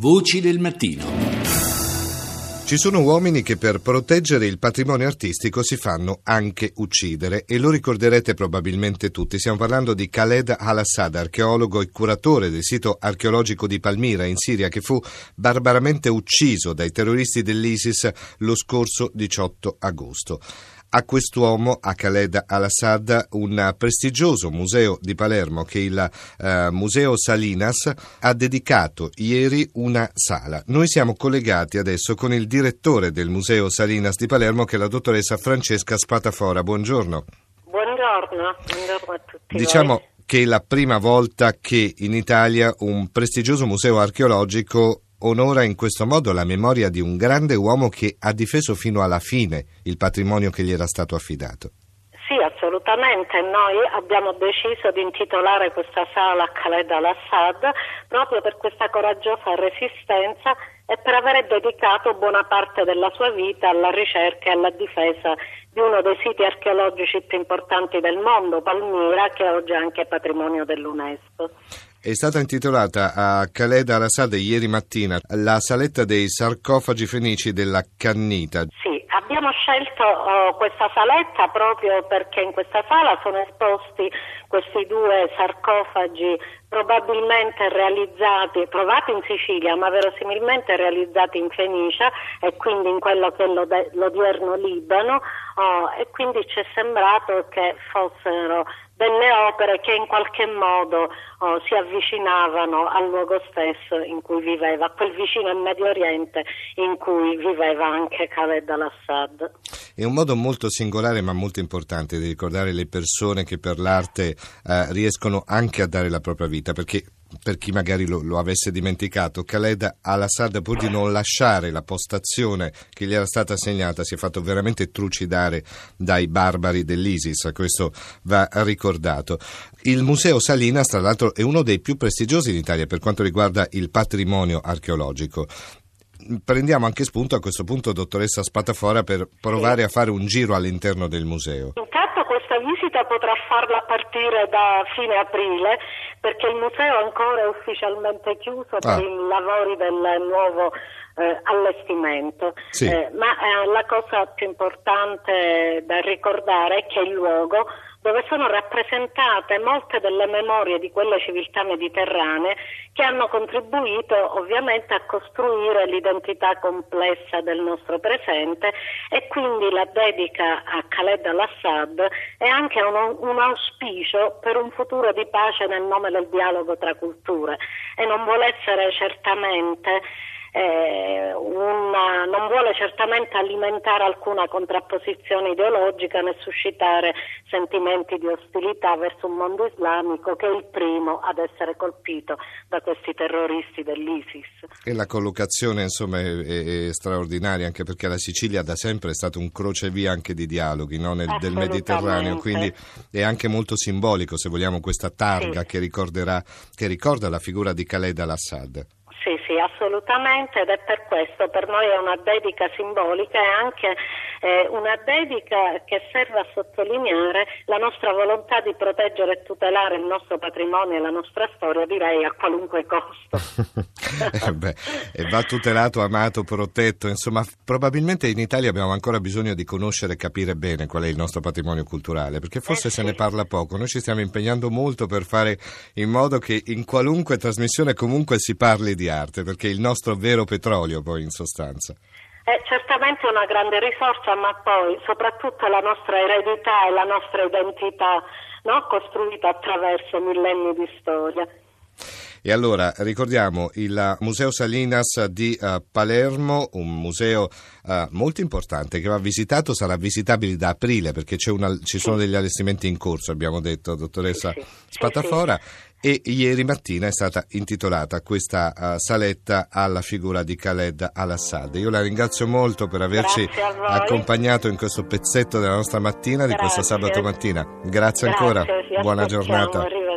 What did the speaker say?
Voci del mattino. Ci sono uomini che per proteggere il patrimonio artistico si fanno anche uccidere e lo ricorderete probabilmente tutti. Stiamo parlando di Khaled al-Assad, archeologo e curatore del sito archeologico di Palmira in Siria che fu barbaramente ucciso dai terroristi dell'ISIS lo scorso 18 agosto a quest'uomo, a Khaled al-Assad, un prestigioso museo di Palermo che il eh, Museo Salinas ha dedicato ieri una sala. Noi siamo collegati adesso con il direttore del Museo Salinas di Palermo che è la dottoressa Francesca Spatafora. Buongiorno. Buongiorno, buongiorno a tutti. Diciamo voi. che è la prima volta che in Italia un prestigioso museo archeologico onora in questo modo la memoria di un grande uomo che ha difeso fino alla fine il patrimonio che gli era stato affidato. Sì, assolutamente. Noi abbiamo deciso di intitolare questa sala a Khaled al-Assad proprio per questa coraggiosa resistenza e per aver dedicato buona parte della sua vita alla ricerca e alla difesa di uno dei siti archeologici più importanti del mondo, Palmira, che oggi è anche patrimonio dell'UNESCO. È stata intitolata a Khaled al-Assad ieri mattina la saletta dei sarcofagi fenici della Cannita. Sì, abbiamo scelto oh, questa saletta proprio perché in questa sala sono esposti questi due sarcofagi probabilmente realizzati, trovati in Sicilia, ma verosimilmente realizzati in Fenicia e quindi in quello che è l'odierno Libano oh, e quindi ci è sembrato che fossero delle opere che in qualche modo oh, si avvicinavano al luogo stesso in cui viveva, a quel vicino Medio Oriente in cui viveva anche Khaled al-Assad. È un modo molto singolare ma molto importante di ricordare le persone che per l'arte eh, riescono anche a dare la propria vita, perché per chi magari lo, lo, avesse dimenticato, Khaled al-Assad, pur di non lasciare la postazione che gli era stata assegnata, si è fatto veramente trucidare dai barbari dell'ISIS, questo va ricordato. Il Museo Salinas, tra l'altro, è uno dei più prestigiosi in Italia per quanto riguarda il patrimonio archeologico prendiamo anche spunto a questo punto, dottoressa Spatafora, per provare a fare un giro all'interno del museo. Intanto questa visita potrà farla a partire da fine aprile perché il museo ancora è ufficialmente chiuso ah. per i lavori del nuovo eh, allestimento. Sì. Eh, ma eh, la cosa più importante da ricordare è che il luogo dove sono rappresentate molte delle memorie di quelle civiltà mediterranee che hanno contribuito ovviamente a costruire l'identità complessa del nostro presente e quindi la dedica a Khaled al-Assad è anche un, un auspicio per un futuro di pace nel nome del dialogo tra culture. E non vuole essere certamente eh, una, non vuole certamente alimentare alcuna contrapposizione ideologica né suscitare sentimenti di ostilità verso un mondo islamico che è il primo ad essere colpito da questi terroristi dell'ISIS. E la collocazione insomma è, è, è straordinaria anche perché la Sicilia da sempre è stato un crocevia anche di dialoghi no? Nel, del Mediterraneo, quindi è anche molto simbolico se vogliamo questa targa sì. che, che ricorda la figura di Khaled al-Assad. Sì, assolutamente ed è per questo, per noi è una dedica simbolica e anche eh, una dedica che serve a sottolineare la nostra volontà di proteggere e tutelare il nostro patrimonio e la nostra storia, direi a qualunque costo. eh beh, e va tutelato, amato, protetto, insomma probabilmente in Italia abbiamo ancora bisogno di conoscere e capire bene qual è il nostro patrimonio culturale, perché forse eh sì. se ne parla poco, noi ci stiamo impegnando molto per fare in modo che in qualunque trasmissione comunque si parli di arte, perché è il nostro vero petrolio poi in sostanza. È certamente una grande risorsa, ma poi soprattutto la nostra eredità e la nostra identità no? costruita attraverso millenni di storia. E allora ricordiamo il Museo Salinas di uh, Palermo, un museo uh, molto importante che va visitato, sarà visitabile da aprile perché una, ci sono degli allestimenti in corso, abbiamo detto, dottoressa sì, sì. Spatafora. Sì, e ieri mattina è stata intitolata questa uh, saletta alla figura di Khaled al-Assad. Io la ringrazio molto per averci accompagnato in questo pezzetto della nostra mattina, di Grazie. questo sabato mattina. Grazie, Grazie ancora, buona giornata.